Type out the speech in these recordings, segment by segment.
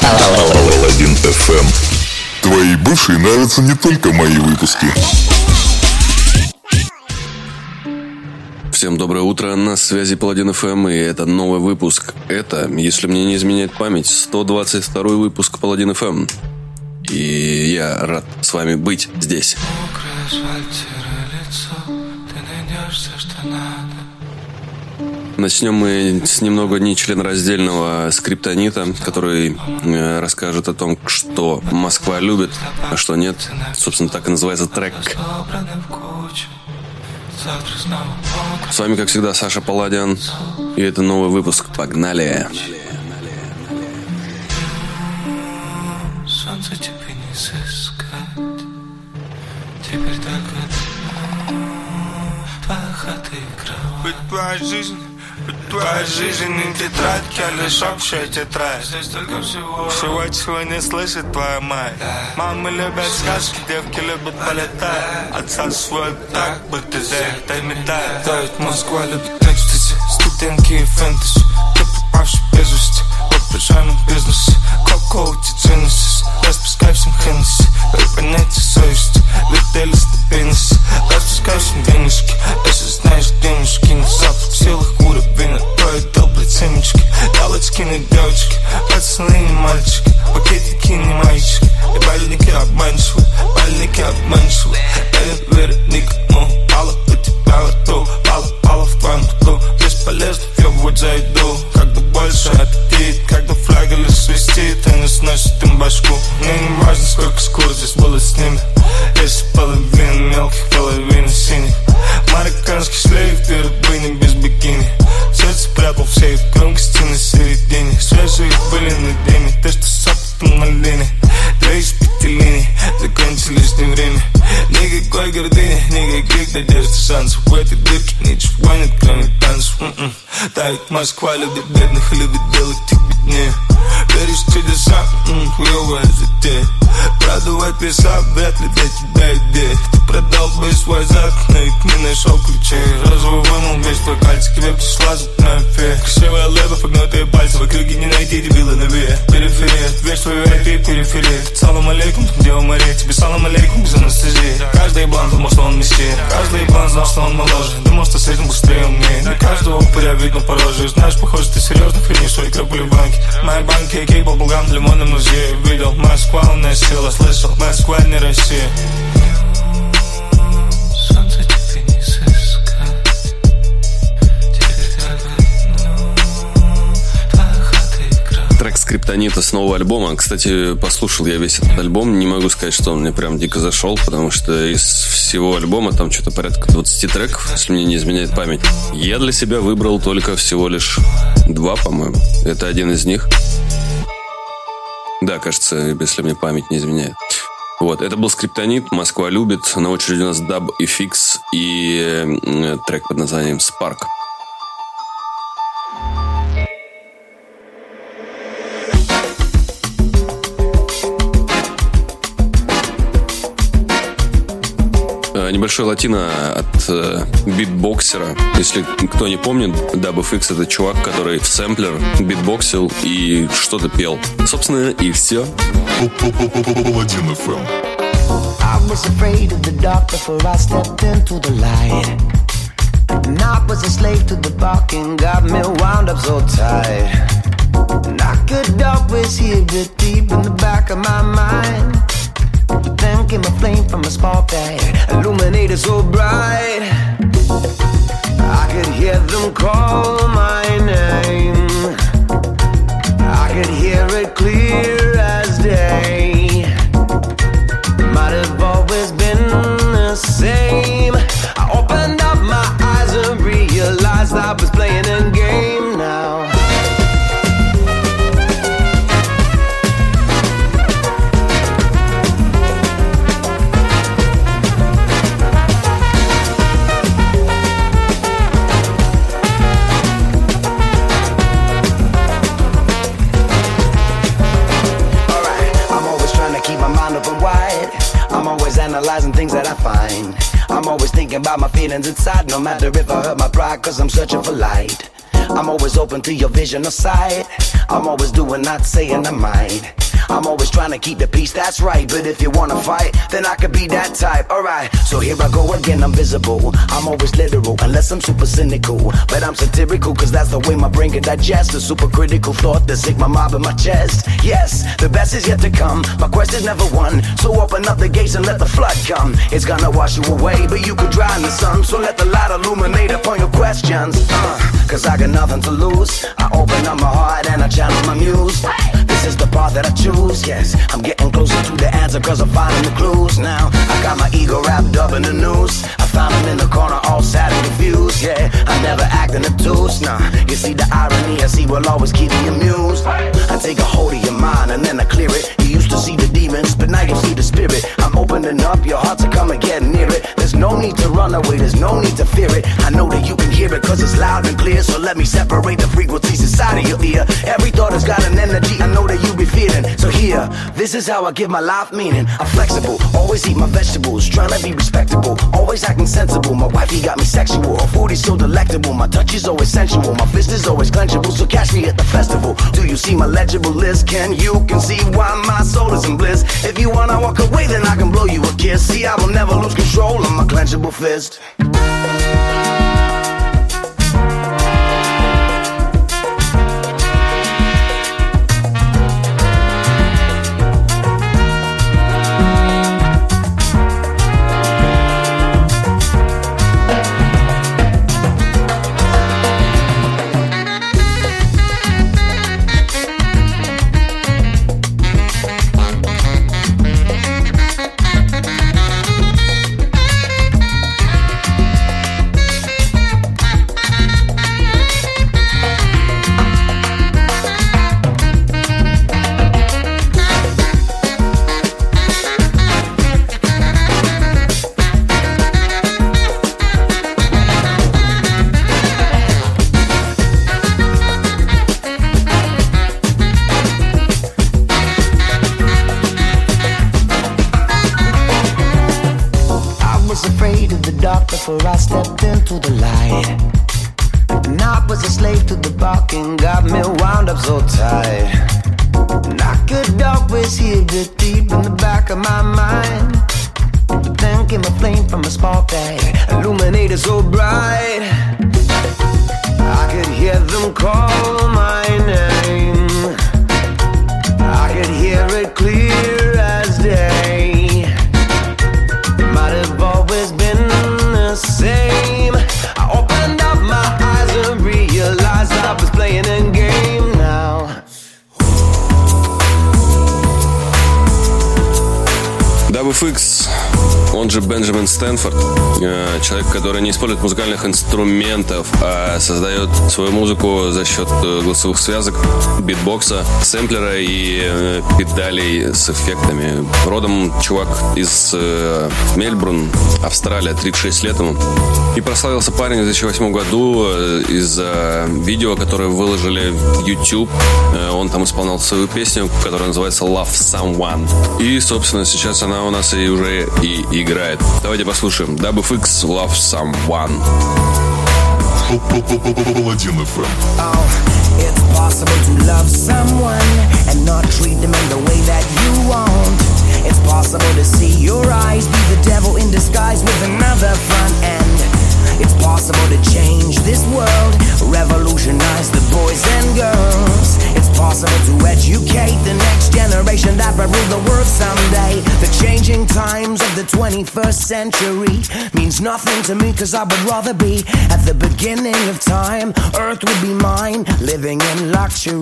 Паладин FM. Твоей бывшей нравятся не только мои выпуски. Всем доброе утро, на связи Паладин ФМ, и это новый выпуск. Это, если мне не изменяет память, 122 выпуск Паладин ФМ. И я рад с вами быть здесь. Начнем мы с немного нечленораздельного скриптонита, который э, расскажет о том, что Москва любит, а что нет. Собственно, так и называется трек. С вами, как всегда, Саша Паладиан. И это новый выпуск. Погнали! Солнце тебе не сыскать. Теперь только твоя хата и кровать. Быть твоя жизнь Твоя жизнь не тетрадь, а лишь общая тетрадь Здесь только всего. Всего, чего не слышит твоя мать. Мамы любят сказки, девки любят полетать. Отца свой так, будто дай медаль Тает Москва любит экстази Студентки и фэнтези. Ты попавший без вести В пижамном бизнесе Коко, Genesis Распускай всем Хеннесси Дай понятие совести Летели стабильности Распускай всем денежки. Если знаешь денежки На запах силах уровень Твои долбли семечки Галочки на девочки Пацаны не мальчики. Пакетики не мальчики И бальники обманчивы Бальники обманчивы. Я не верю никому Мало у тебя во рту. Мало, мало в рту. Бесполезно въебывать за еду Когда больше аппетит Когда флаг лишь свистит не сносит им башку. Мне не важно сколько скоро здесь было с ними. Если половина мелких, половина синих Мароккански шлейф, те ръбени без бикини. След се спрятал в сейф, гръмкости на середини Свежа и пълен на дени, те ще сапат на лини Две изпити лини, закънчи лишни време Нега кой градини, нега крик, надежда шанс Уети дърки, ничи в лайнет, крани танцо Тайк маш хваля, де бедна хлеби, делък ти бедне Вериш, че деца, хуева е за те. Прадове песа, вряд ли те ти бе, де продал бы свой ведь не нашел ключей Розовый вымыл весь твой кальций, тебе пришла фея Красивая леба, погнутые пальцы, в округе не найти дебила на ве. Периферия, дверь твою IP, периферия. Салам алейкум, где Мария, тебе салам алейкум без анестезии Каждый еблан думал, что он мессия Каждый еблан знал, что он моложе. Думал, что с быстрее умнее. Не каждого упыря видно по роже. Знаешь, похоже, ты серьезно хранишь свои крапули в банке. Мои банки, кейк, баблгам, в лимонном музее Видел, Москва, умная сила, слышал Москва, не Россия Трек скриптонита с нового альбома. Кстати, послушал я весь этот альбом. Не могу сказать, что он мне прям дико зашел, потому что из всего альбома там что-то порядка 20 треков, если мне не изменяет память. Я для себя выбрал только всего лишь два, по-моему. Это один из них. Да, кажется, если мне память не изменяет. Вот, это был скриптонит, Москва любит. На очереди у нас даб и фикс и э, трек под названием Spark. Небольшой латино от э, битбоксера. Если кто не помнит, Dub FX это чувак, который в сэмплер битбоксил и что-то пел. Собственно, и все. The the. And I was a slave to the barking, got me wound up so tight. And I could always hear it deep in the back of my mind. A spark that illuminated so bright. I could hear them call my feelings inside, no matter if I hurt my pride, cause I'm searching for light. I'm always open to your vision or sight. I'm always doing, not saying I might. I'm always trying to keep the peace, that's right. But if you wanna fight, then I could be that type. Alright, so here I go again, I'm visible. I'm always literal, unless I'm super cynical. But I'm satirical, cause that's the way my brain can digest a super critical thought that sink my mob in my chest. Yes, the best is yet to come. My quest is never won. So open up the gates and let the flood come. It's gonna wash you away, but you could dry in the sun. So let the light illuminate upon your questions. Uh, cause I got nothing to lose. I open up my heart and I channel my muse. This is the path that I choose, yes. I'm getting closer to the answer cause I'm finding the clues now. I got my ego wrapped up in the noose. I found him in the corner all sad and confused, yeah. I never act in obtuse, nah. You see the irony, I see will always keep me amused. I take a hold of your mind and then I clear it. You used to see the demons, but now you see the spirit. I'm opening up your heart to come and get near it. There's no need to run away, there's no need to fear it. I know that you can hear it cause it's loud and clear. So let me separate the frequencies inside of your ear. Every thought has got an energy I know that you be feeling. So here, this is how I give my life meaning. I'm flexible, always eat my vegetables, trying to be respectable, always acting sensible. My wifey got me sexual, her food is so delectable. My touch is always sensual, my fist is always clenchable. So catch me at the festival. Do you see my legible list? Can you conceive why my soul is in bliss? If you wanna walk away, then I can blow you a kiss. See, I will never lose control of my clenchable fist. WFX, он же Бенджамин Стэнфорд, человек, который не использует музыкальных инструментов, а создает свою музыку за счет э, голосовых связок, битбокса, сэмплера и э, педалей с эффектами. Родом чувак из э, Мельбурн, Австралия, 36 лет ему. И прославился парень в 2008 году э, из-за видео, которое выложили в YouTube. Э, Он там исполнял свою песню, которая называется Love Someone. И, собственно, сейчас она у нас и уже и играет. Давайте послушаем. WFX Love Someone. Паладин FM. Oh, it's possible to love someone and not treat them in the way that you want. It's possible to see your eyes be the devil in disguise with another front end. It's possible to change this world, revolutionize the boys and girls. It's possible to educate the next generation that will rule the world someday. The changing times of the 21st century means nothing to me cause I would rather be at the beginning of time. Earth would be mine, living in luxury.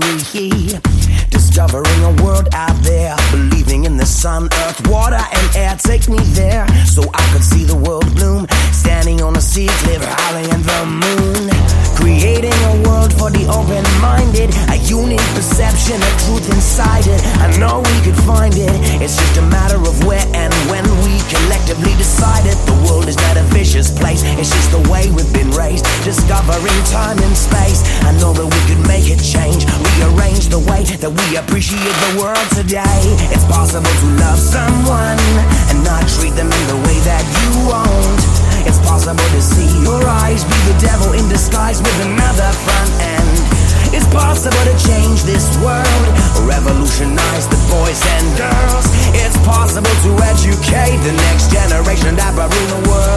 Discovering a world out there, believing in the sun, earth, water, and air. Take me there so I could see the world bloom. Standing on a sea cliff, howling at the moon. Creating a world for the open minded, a unique perception of truth inside it. I know we could find it, it's just a matter of where and when we collectively decide it. The world is not a vicious place, it's just the way we've been raised. Discovering time and space, I know that we could make it change, rearrange the way that we appreciate the world today. It's possible to love someone and not treat them in the way that you want. It's possible to see your eyes be the devil in disguise with another front end. It's possible to change this world, revolutionize the boys and girls. It's possible to educate the next generation that will rule the world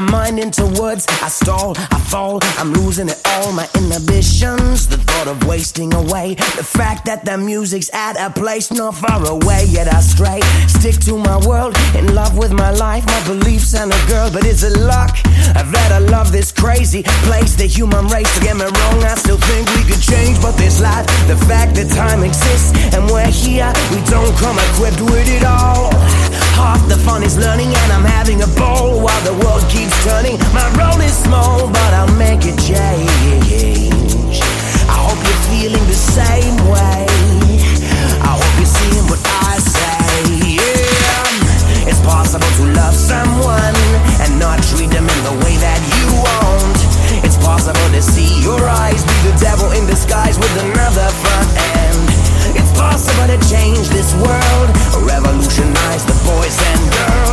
my mom into words, I stall, I fall, I'm losing it all, my inhibitions. The thought of wasting away, the fact that the music's at a place not far away, yet I stray. Stick to my world, in love with my life, my beliefs and a girl, but is it luck that I love this crazy place, the human race? Don't get me wrong, I still think we could change, but this life, the fact that time exists and we're here, we don't come equipped with it all. Half the fun is learning and I'm having a ball while the world keeps turning. My role is small, but I'll make a change. I hope you're feeling the same way. I hope you're seeing what I say. Yeah. It's possible to love someone and not treat them in the way that you want. It's possible to see your eyes be the devil in disguise with another front end. It's possible to change this world, revolutionize the boys and girls.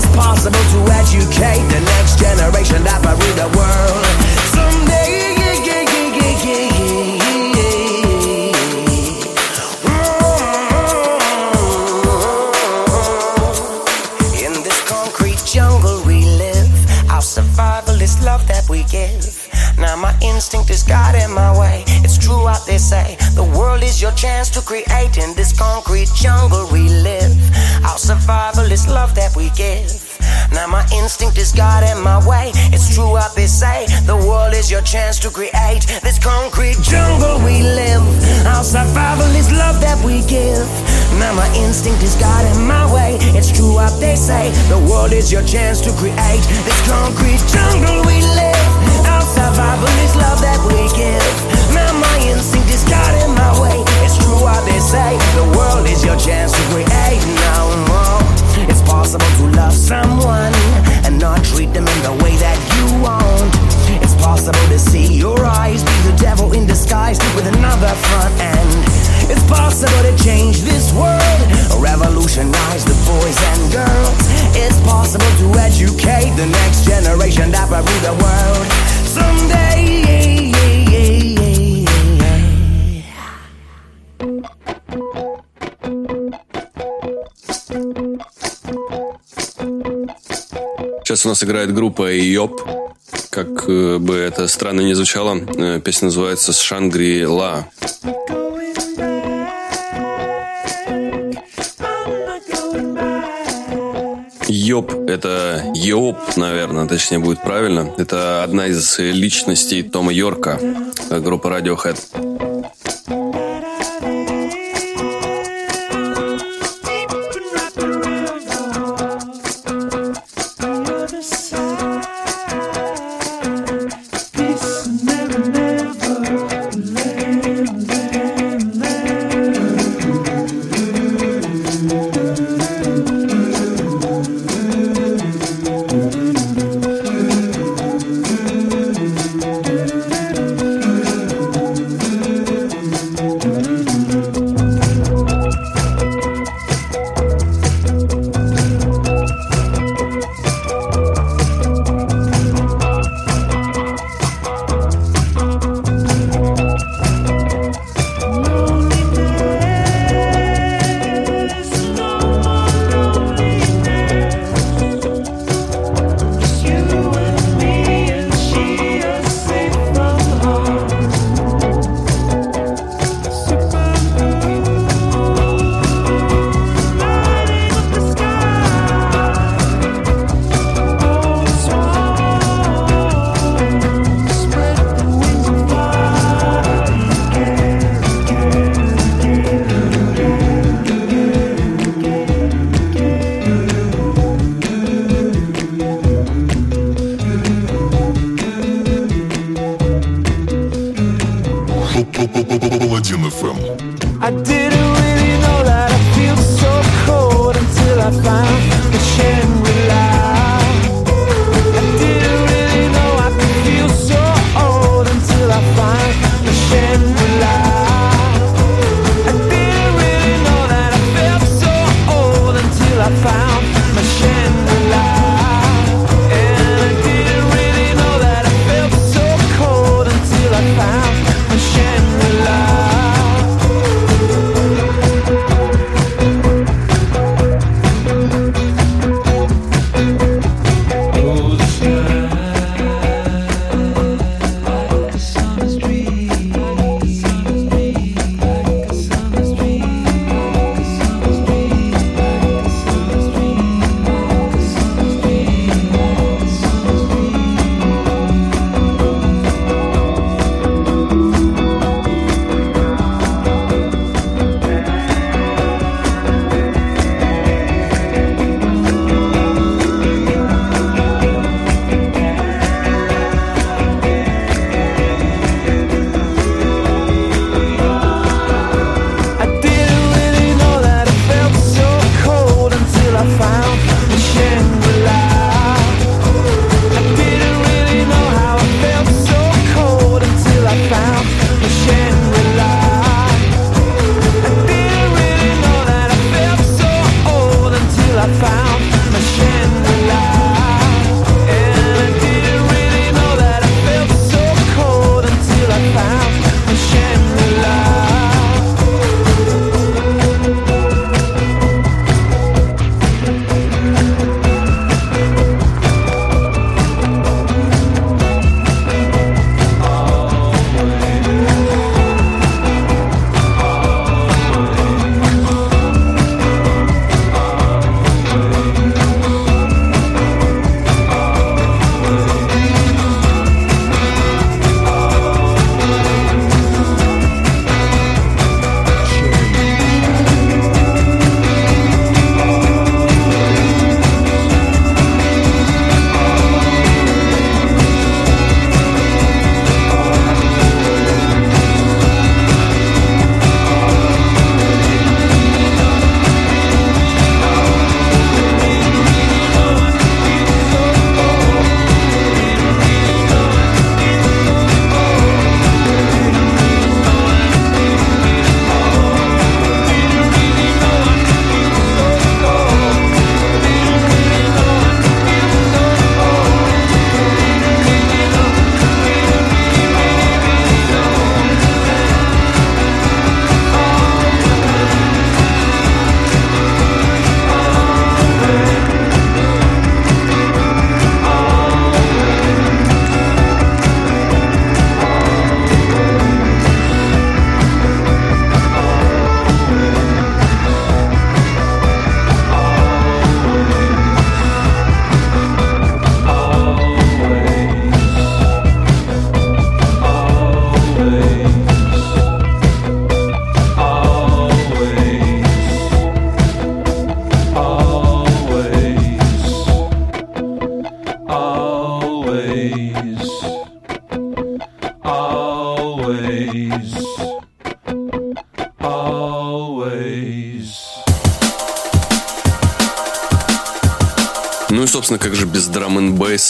It's possible to educate the next generation that will rule the world someday. In this concrete jungle we live, our survival is love that we give. Now my instinct is guiding my way. It's true what they say. The world is your chance to create in this concrete jungle we live. Our survival is love that we give. Now my instinct is guiding my way. It's true what they say. The world is your chance to create this concrete jungle we live. Our survival is love that we give. Now my instinct is guiding my way. It's true what they say. The world is your chance to create this concrete jungle we live. Our survival is love that we give. Now my instinct is guiding my way. It's true what they say. The world is your chance to create now. More. It's possible to love someone and not treat them in the way that you want. It's possible to see your eyes be the devil in disguise with another front end. It's possible to change this world, revolutionize the boys and girls. It's possible to educate the next generation that will rule the world someday. Сейчас у нас играет группа Йоп. Как э, бы это странно ни звучало, э, песня называется «Шангри-Ла». Йоп – это Йоп, наверное, точнее будет правильно. Это одна из личностей Тома Йорка, э, группа Radiohead. Russian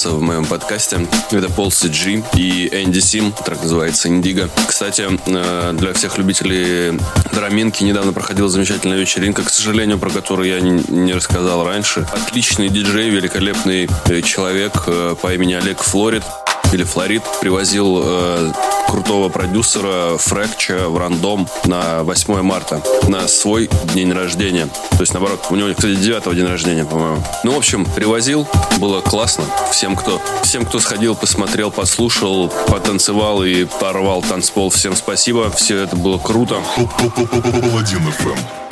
бейса в моем подкасте. Это Пол CG и Энди Сим, трек называется «Индиго». Кстати, э, для всех любителей драминки недавно проходила замечательная вечеринка, к сожалению, про которую я не рассказал раньше. Отличный диджей, великолепный человек э, по имени Олег Флорид или Флорид привозил э, крутого продюсера Фрэкча в рандом на 8 марта, на свой день рождения. То есть, наоборот, у него, кстати, 9 день рождения, по-моему. Ну, в общем, привозил, было классно. Всем, кто, всем, кто сходил, посмотрел, послушал, потанцевал и порвал танцпол, всем спасибо. Все это было круто. Паладин FM.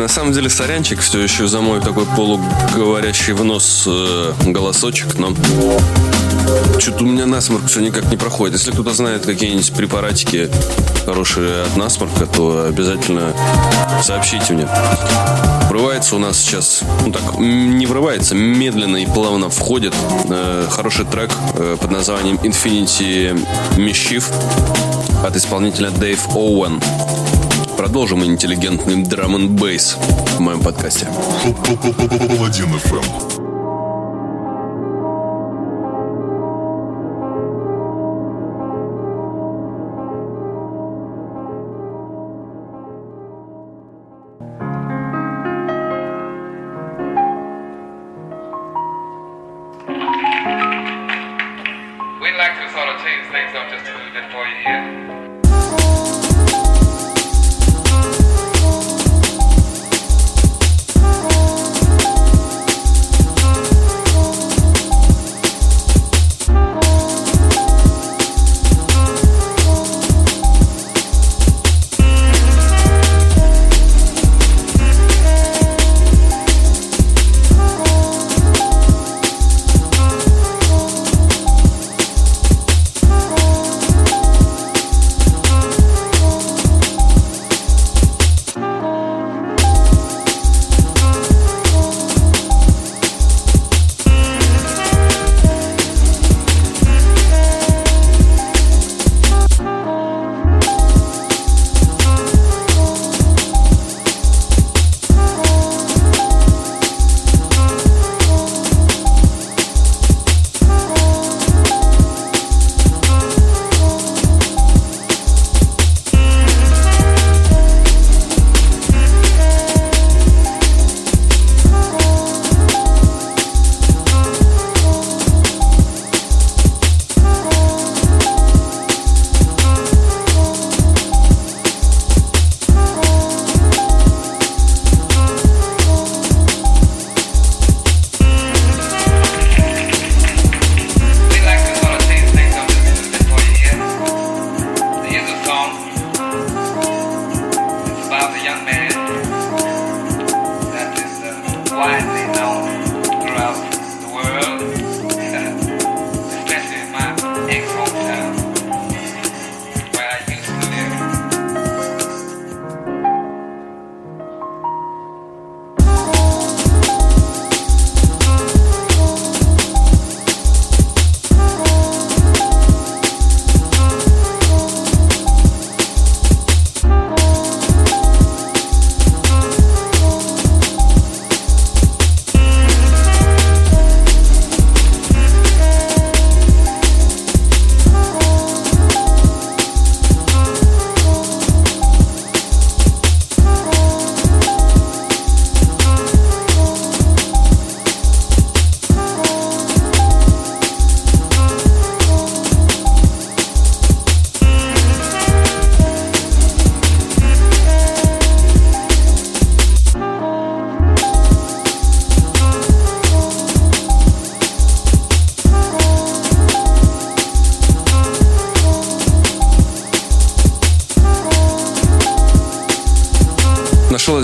На самом деле сорянчик все еще за мой такой полуговорящий в нос э, голосочек, но что-то у меня насморк все никак не проходит. Если кто-то знает какие-нибудь препаратики хорошие от насморка, то обязательно сообщите мне. Врывается у нас сейчас, ну так, не врывается, медленно и плавно входит э, хороший трек э, под названием Infinity Mischief от исполнителя Дэйв Оуэн. Продолжим интеллигентный драм н бейс в моем подкасте. Паладин FM.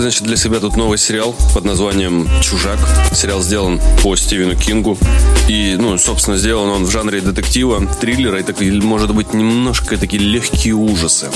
Значит, для себя тут новый сериал под названием «Чужак». Сериал сделан по Стивену Кингу. И, ну, собственно, сделан он в жанре детектива, триллера и, так, может быть, немножко такие легкие ужасы.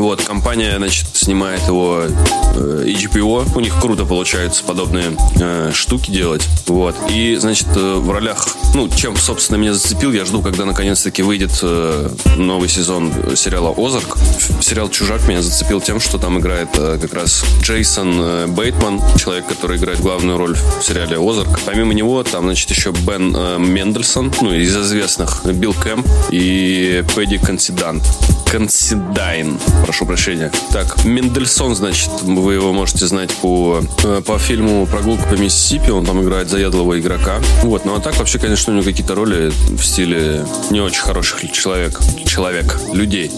Вот, компания, значит, снимает его э, HBO. У них круто получается подобные э, штуки делать. Вот. И, значит, э, в ролях, ну, чем, собственно, меня зацепил, я жду, когда наконец-таки выйдет э, новый сезон сериала «Озарк». Сериал «Чужак» меня зацепил тем, что там играет э, как раз Джейсон э, Бейтман, человек, который играет главную роль в сериале «Озарк». Помимо него, там, значит, еще Бен э, Мендельсон, ну, из известных, Билл Кэмп и Пэдди Консидант. Консидайн, прошу прощения. Так, Мендельсон, значит, вы его можете знать по, э, по фильму «Прогулка по Миссисипи». Он там играет заядлого игрока. Вот, ну а так вообще, конечно, у него какие-то роли в стиле не очень хороших человек, человек, людей.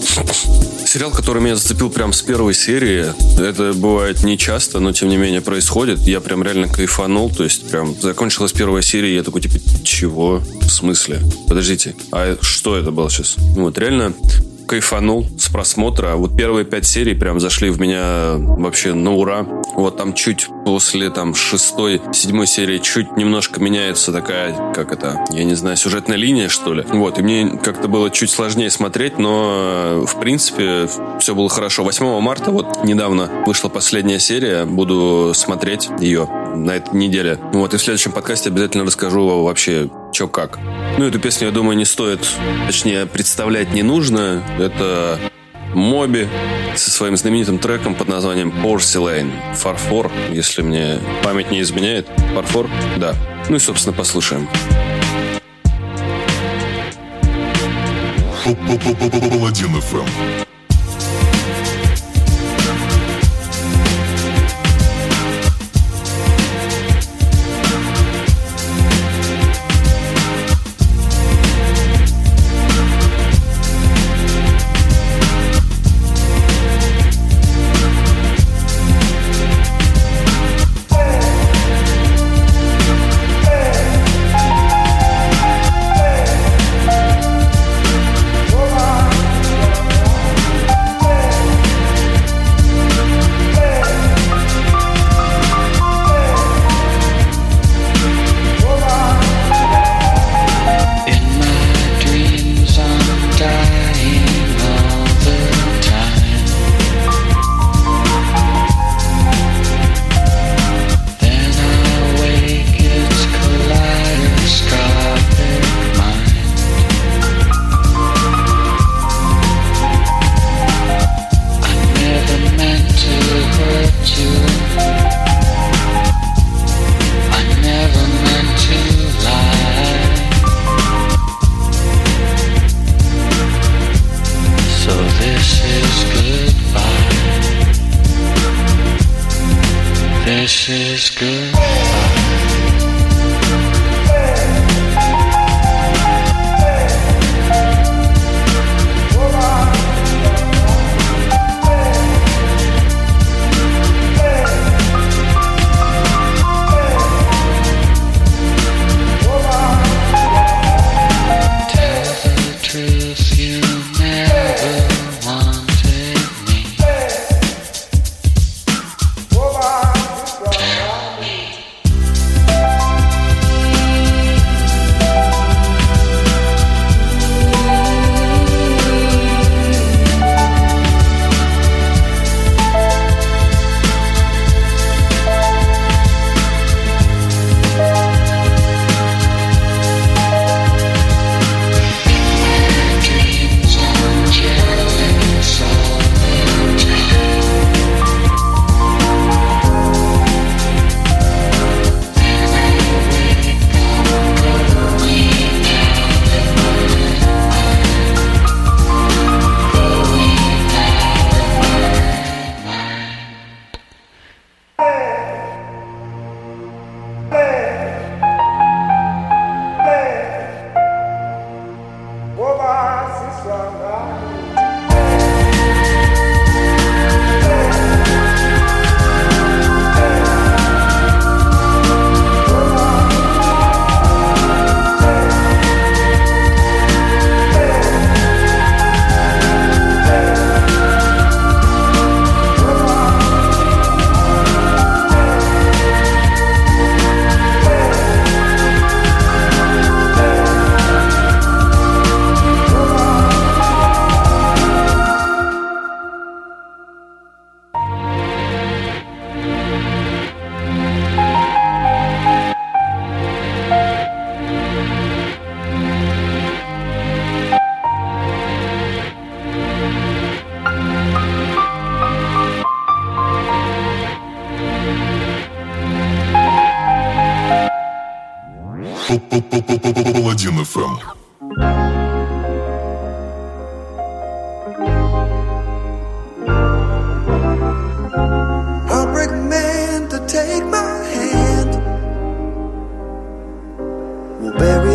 Сериал, который меня зацепил прям с первой серии, это бывает не часто, но тем не менее происходит. Я прям реально кайфанул, то есть прям закончилась первая серия, и я такой, типа, чего? В смысле? Подождите, а что это было сейчас? Вот, реально кайфанул с просмотра. Вот первые пять серий прям зашли в меня вообще на ура. Вот там чуть после там шестой, седьмой серии чуть немножко меняется такая, как это, я не знаю, сюжетная линия, что ли. Вот, и мне как-то было чуть сложнее смотреть, но в принципе все было хорошо. 8 марта вот недавно вышла последняя серия, буду смотреть ее на этой неделе. Вот, и в следующем подкасте обязательно расскажу вообще, что как. Ну, эту песню, я думаю, не стоит, точнее, представлять не нужно. Это Моби со своим знаменитым треком под названием Porcelain. Фарфор, если мне память не изменяет. Фарфор? Да. Ну и, собственно, послушаем. Паладин FM.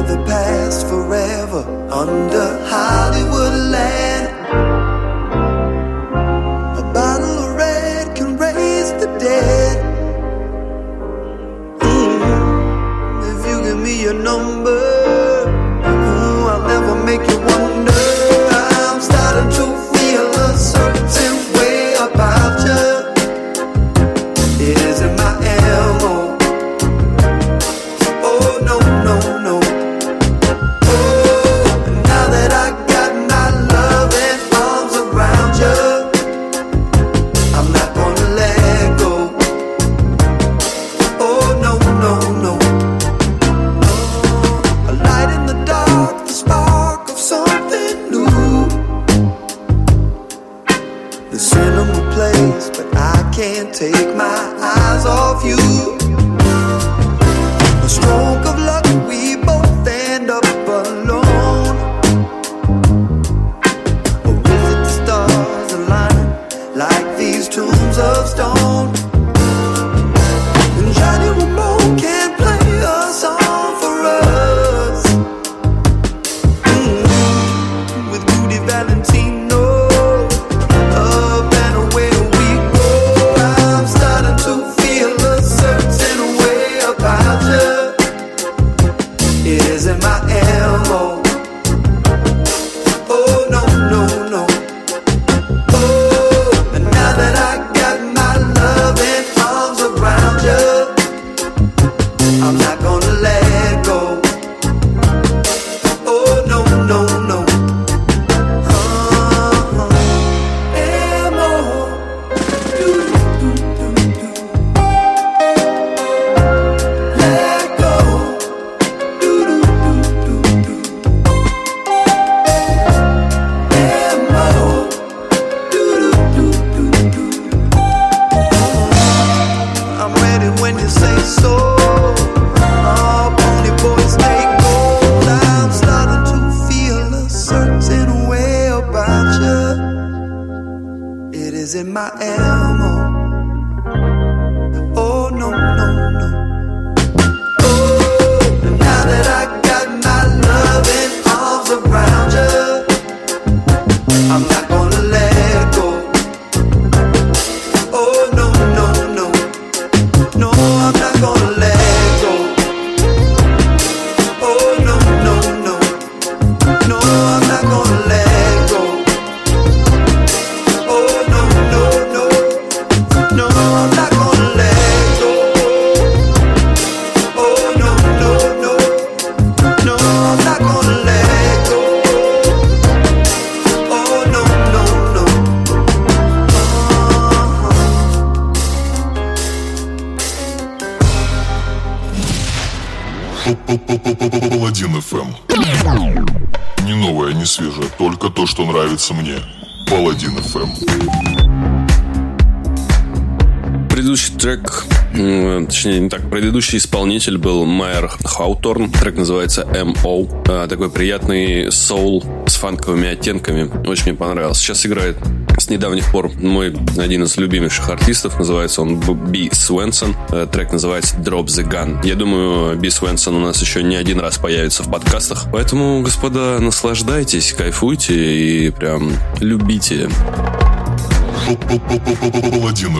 The past forever under Hollywood land. мне Паладин FM. Предыдущий трек, ну, э, точнее не так, предыдущий исполнитель был Майер Хауторн. Трек называется M.O. Э, такой приятный соул с фанковыми оттенками. Очень мне понравился. Сейчас играет с недавних пор мой один из любимейших артистов, называется он Би Свенсон, э, трек называется Drop the Gun. Я думаю, Би Свенсон у нас еще не один раз появится в подкастах, поэтому, господа, наслаждайтесь, кайфуйте и прям любите. Паладин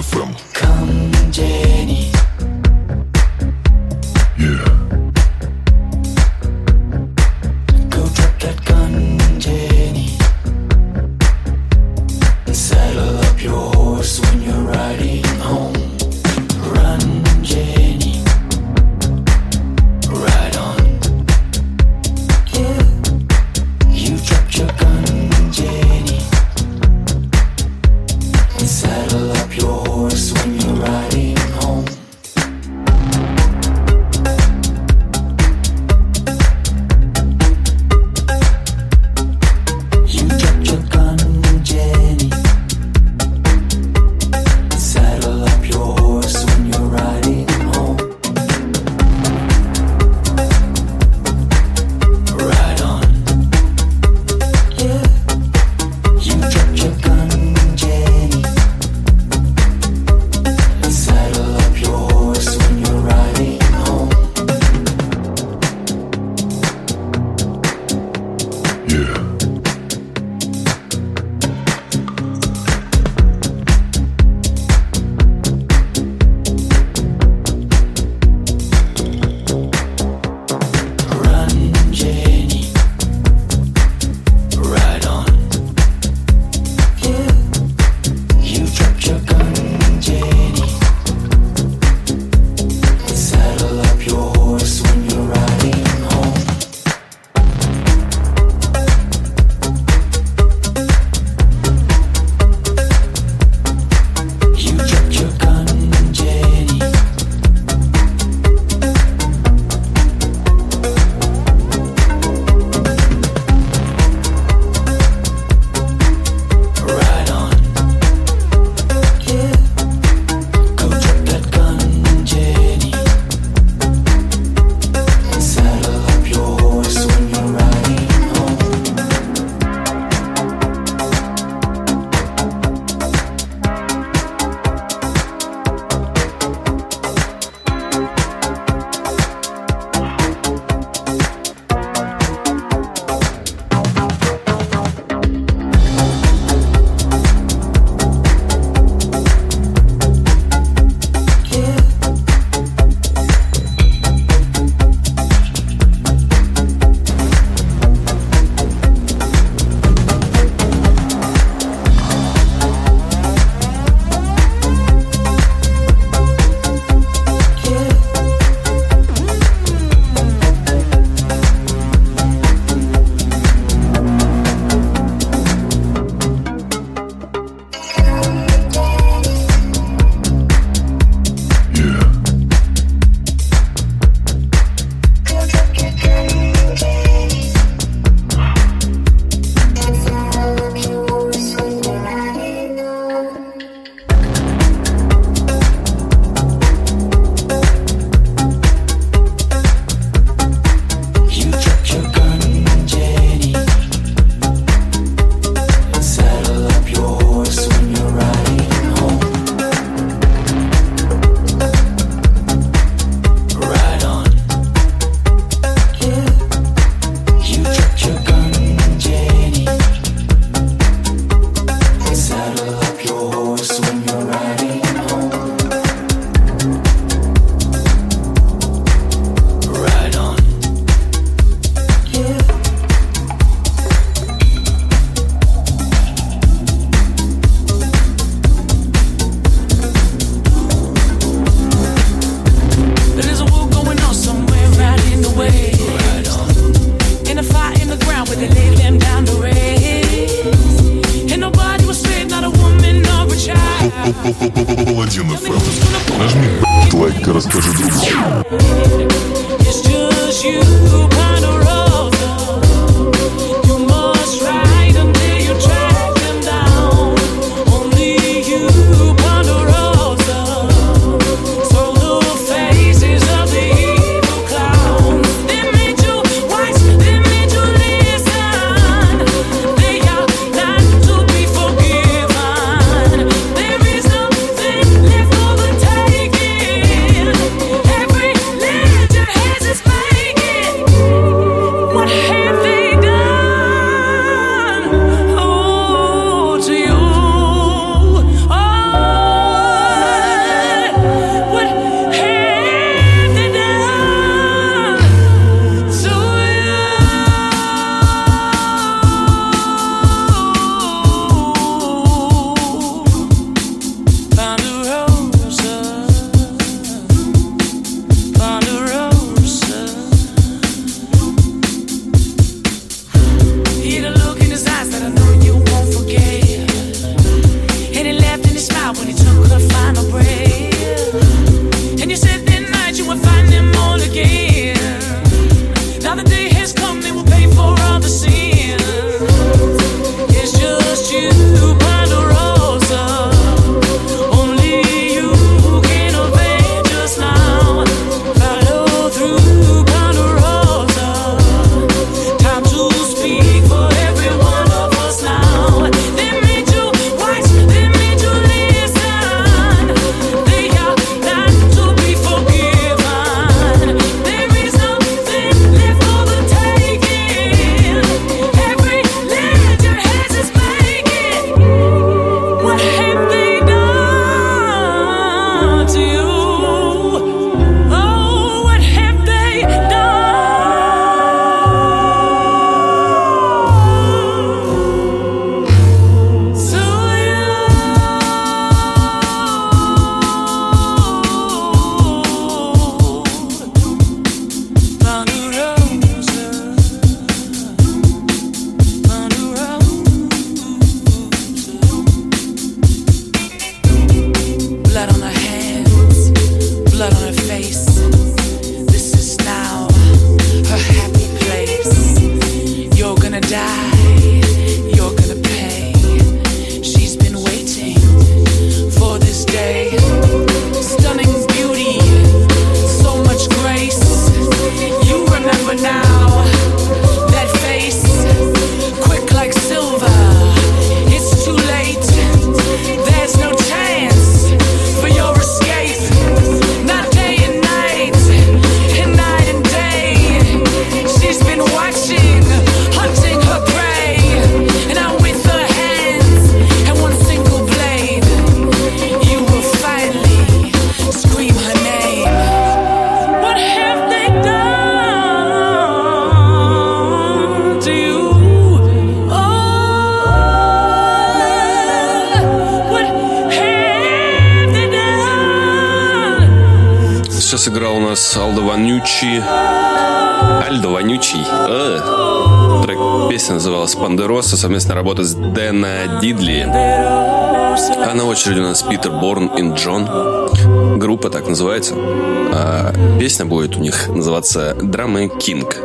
совместная работа с Дэна Дидли. А на очереди у нас Питер Борн и Джон. Группа так называется. А песня будет у них называться «Драмы Кинг».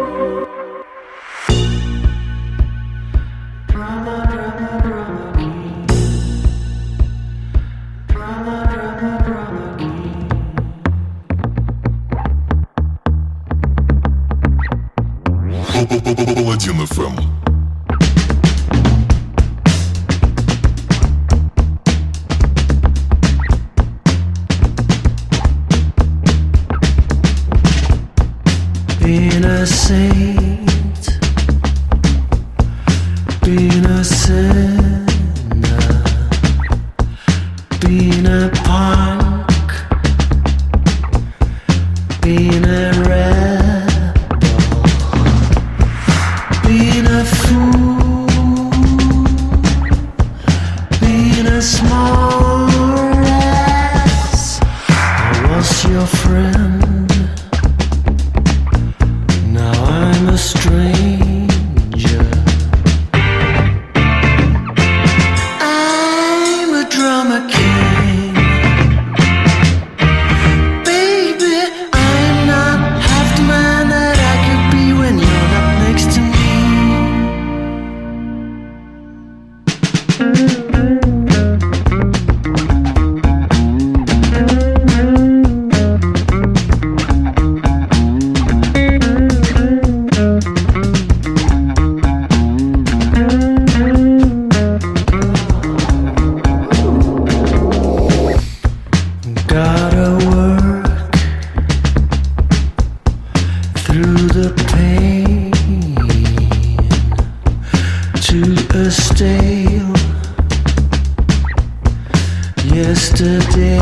yesterday.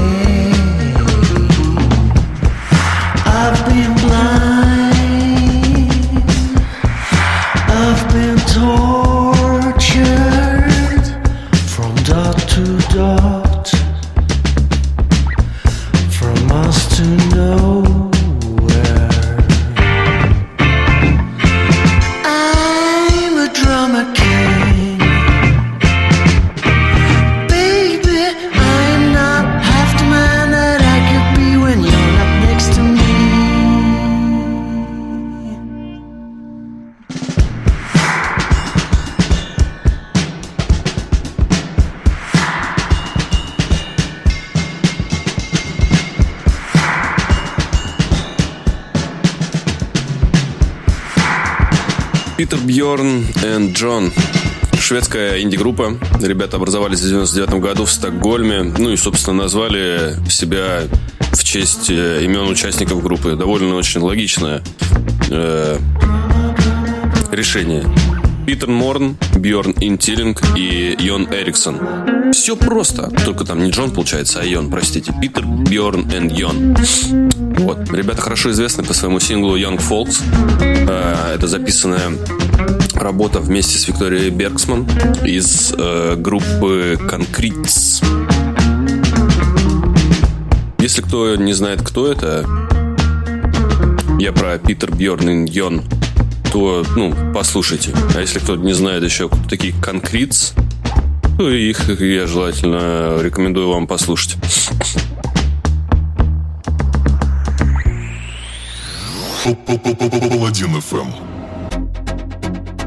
I've been blind. Бьорн и Джон. Шведская инди-группа. Ребята образовались в 99 году в Стокгольме. Ну и, собственно, назвали себя в честь э, имен участников группы. Довольно очень логичное э, решение. Питер Морн, Бьорн Интилинг и Йон Эриксон. Все просто. Только там не Джон, получается, а Йон, простите. Питер, Бьорн и Йон. Вот. Ребята хорошо известны по своему синглу Young Folks. Э, это записанная работа вместе с Викторией Бергсман из э, группы Concretes. Если кто не знает, кто это, я про Питер Бьорн Йон, то, ну, послушайте. А если кто не знает еще, кто такие Concretes, то их я желательно рекомендую вам послушать. Паладин FM.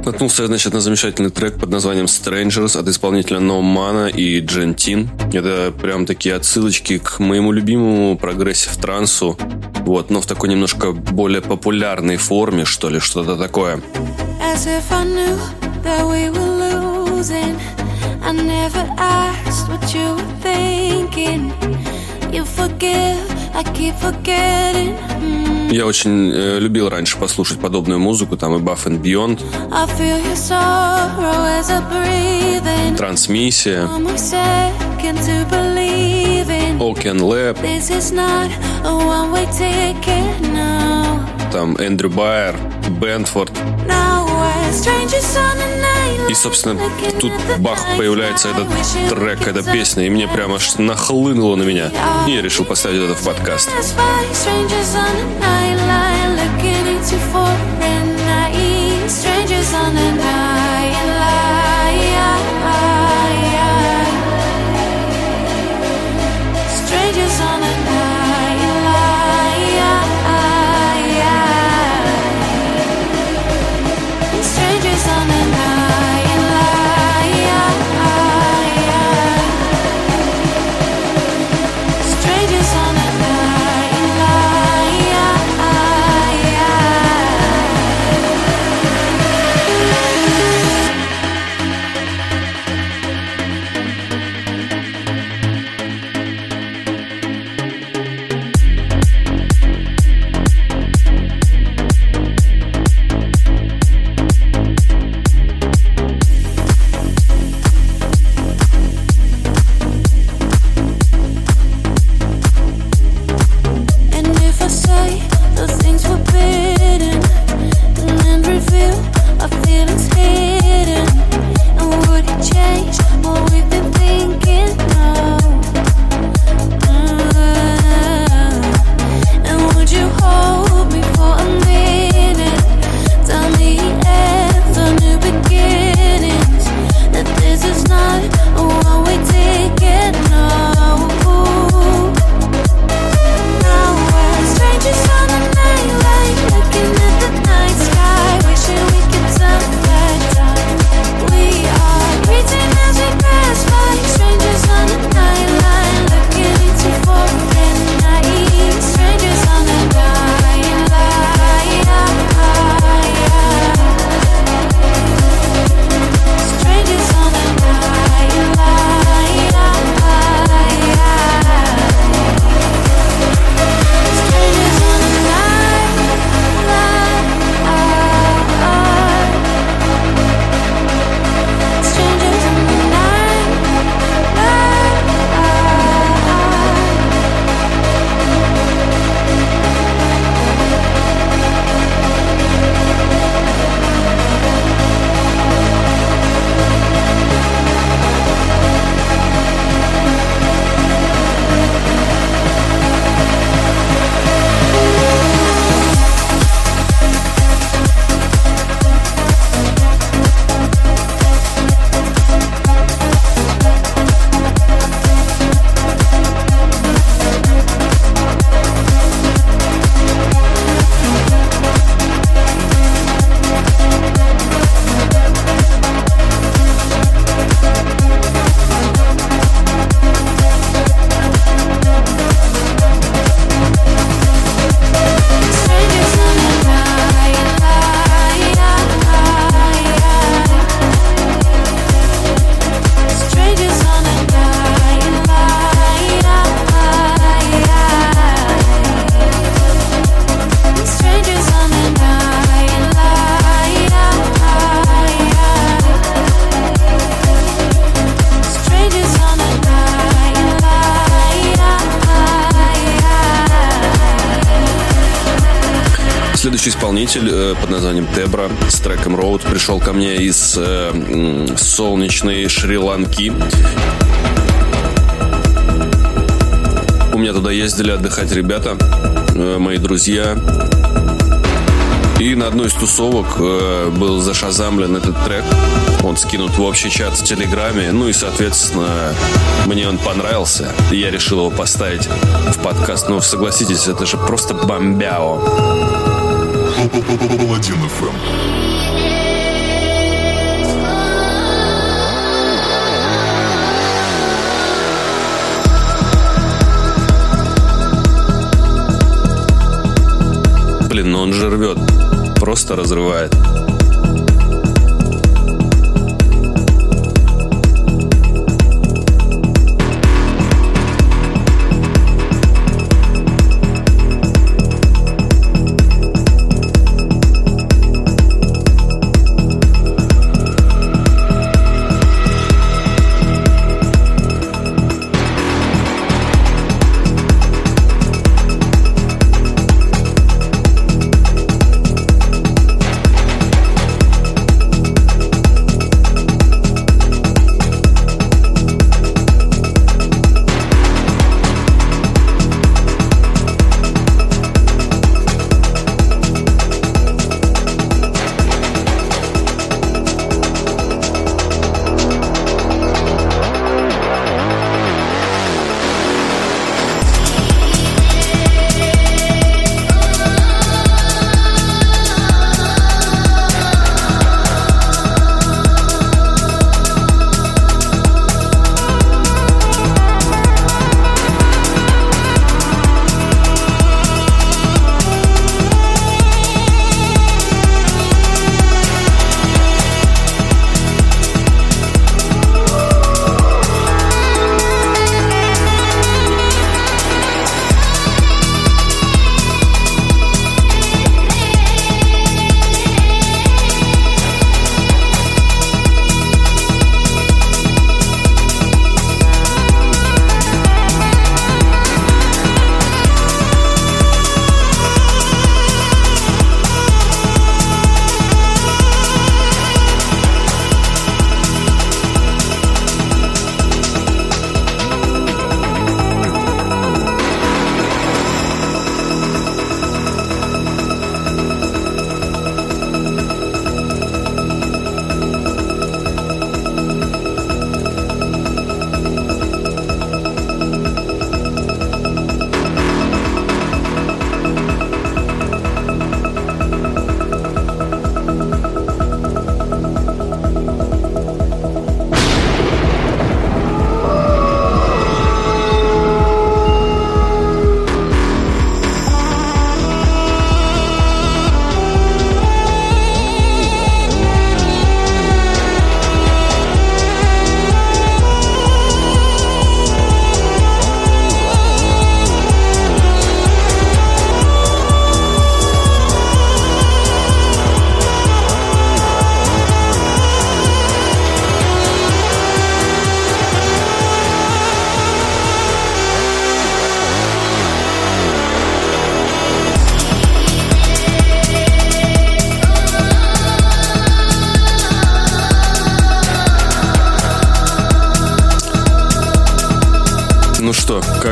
Наткнулся, значит, на замечательный трек под названием Strangers от исполнителя No Mana и Jantine. Это прям такие отсылочки к моему любимому прогрессив трансу. Вот, но в такой немножко более популярной форме, что ли, что-то такое. You forgive, I keep forgetting mm. Я очень э, любил раньше послушать подобную музыку, там и Buff and Beyond, Трансмиссия, Oaken Lab, там Эндрю Байер, Бентфорд. И, собственно, тут бах, появляется этот трек, эта песня, и мне прямо аж нахлынуло на меня. И я решил поставить это в подкаст. Strangers on the night исполнитель э, под названием Тебра с треком Road пришел ко мне из э, солнечной Шри-Ланки. У меня туда ездили отдыхать ребята, э, мои друзья. И на одной из тусовок э, был зашазамлен этот трек. Он скинут в общий чат в Телеграме. Ну и, соответственно, мне он понравился. И я решил его поставить в подкаст. Ну, согласитесь, это же просто бомбяо. Паладин ФМ. Блин, но он же рвет. Просто разрывает.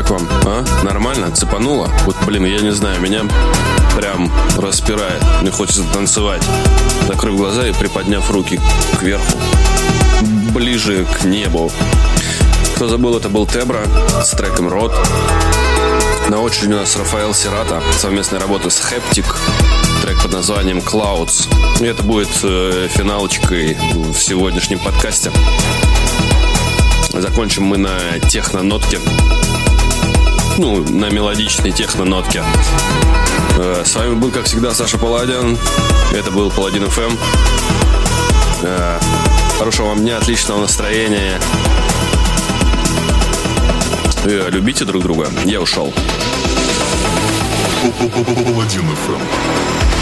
Как вам, а? Нормально? Цепануло? Вот, блин, я не знаю, меня прям распирает. Мне хочется танцевать. Закрыв глаза и приподняв руки кверху. Ближе к небу. Кто забыл, это был Тебра с треком «Рот». На очереди у нас Рафаэл Сирата, совместная работа с Хептик, трек под названием «Clouds». И это будет э, финалочкой в сегодняшнем подкасте. Закончим мы на техно-нотке ну, на мелодичной техно-нотке. Э, с вами был, как всегда, Саша Паладин. Это был Паладин ФМ. Э, хорошего вам дня, отличного настроения. Э, любите друг друга. Я ушел. Паладин ФМ.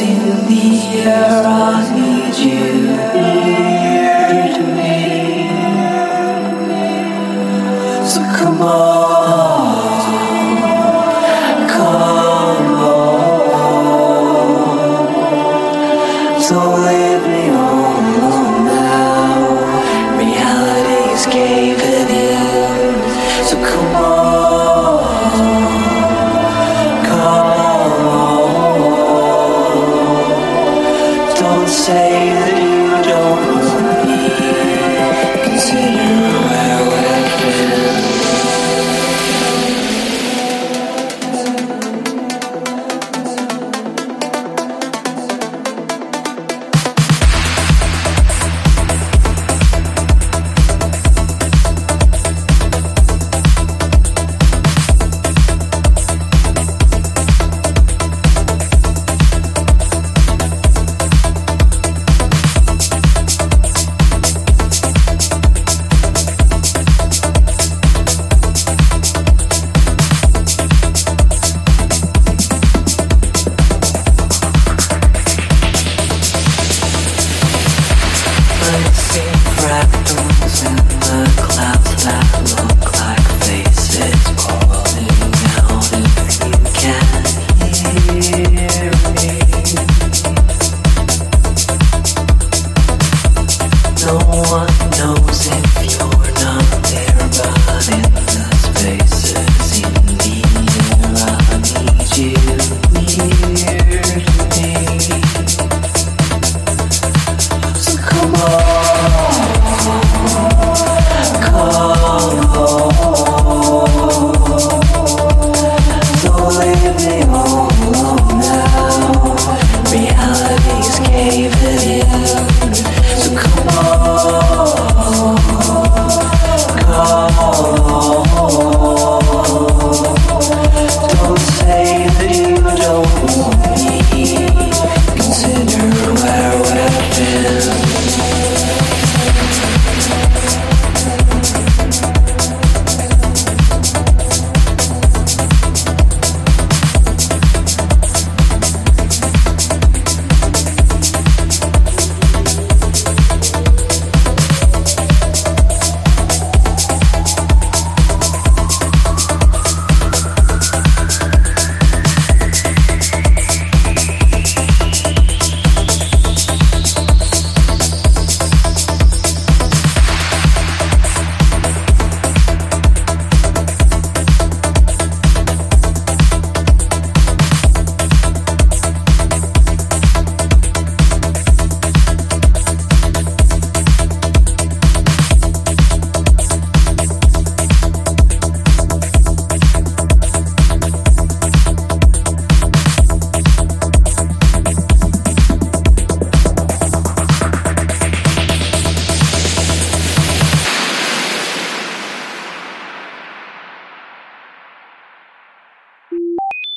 in the air.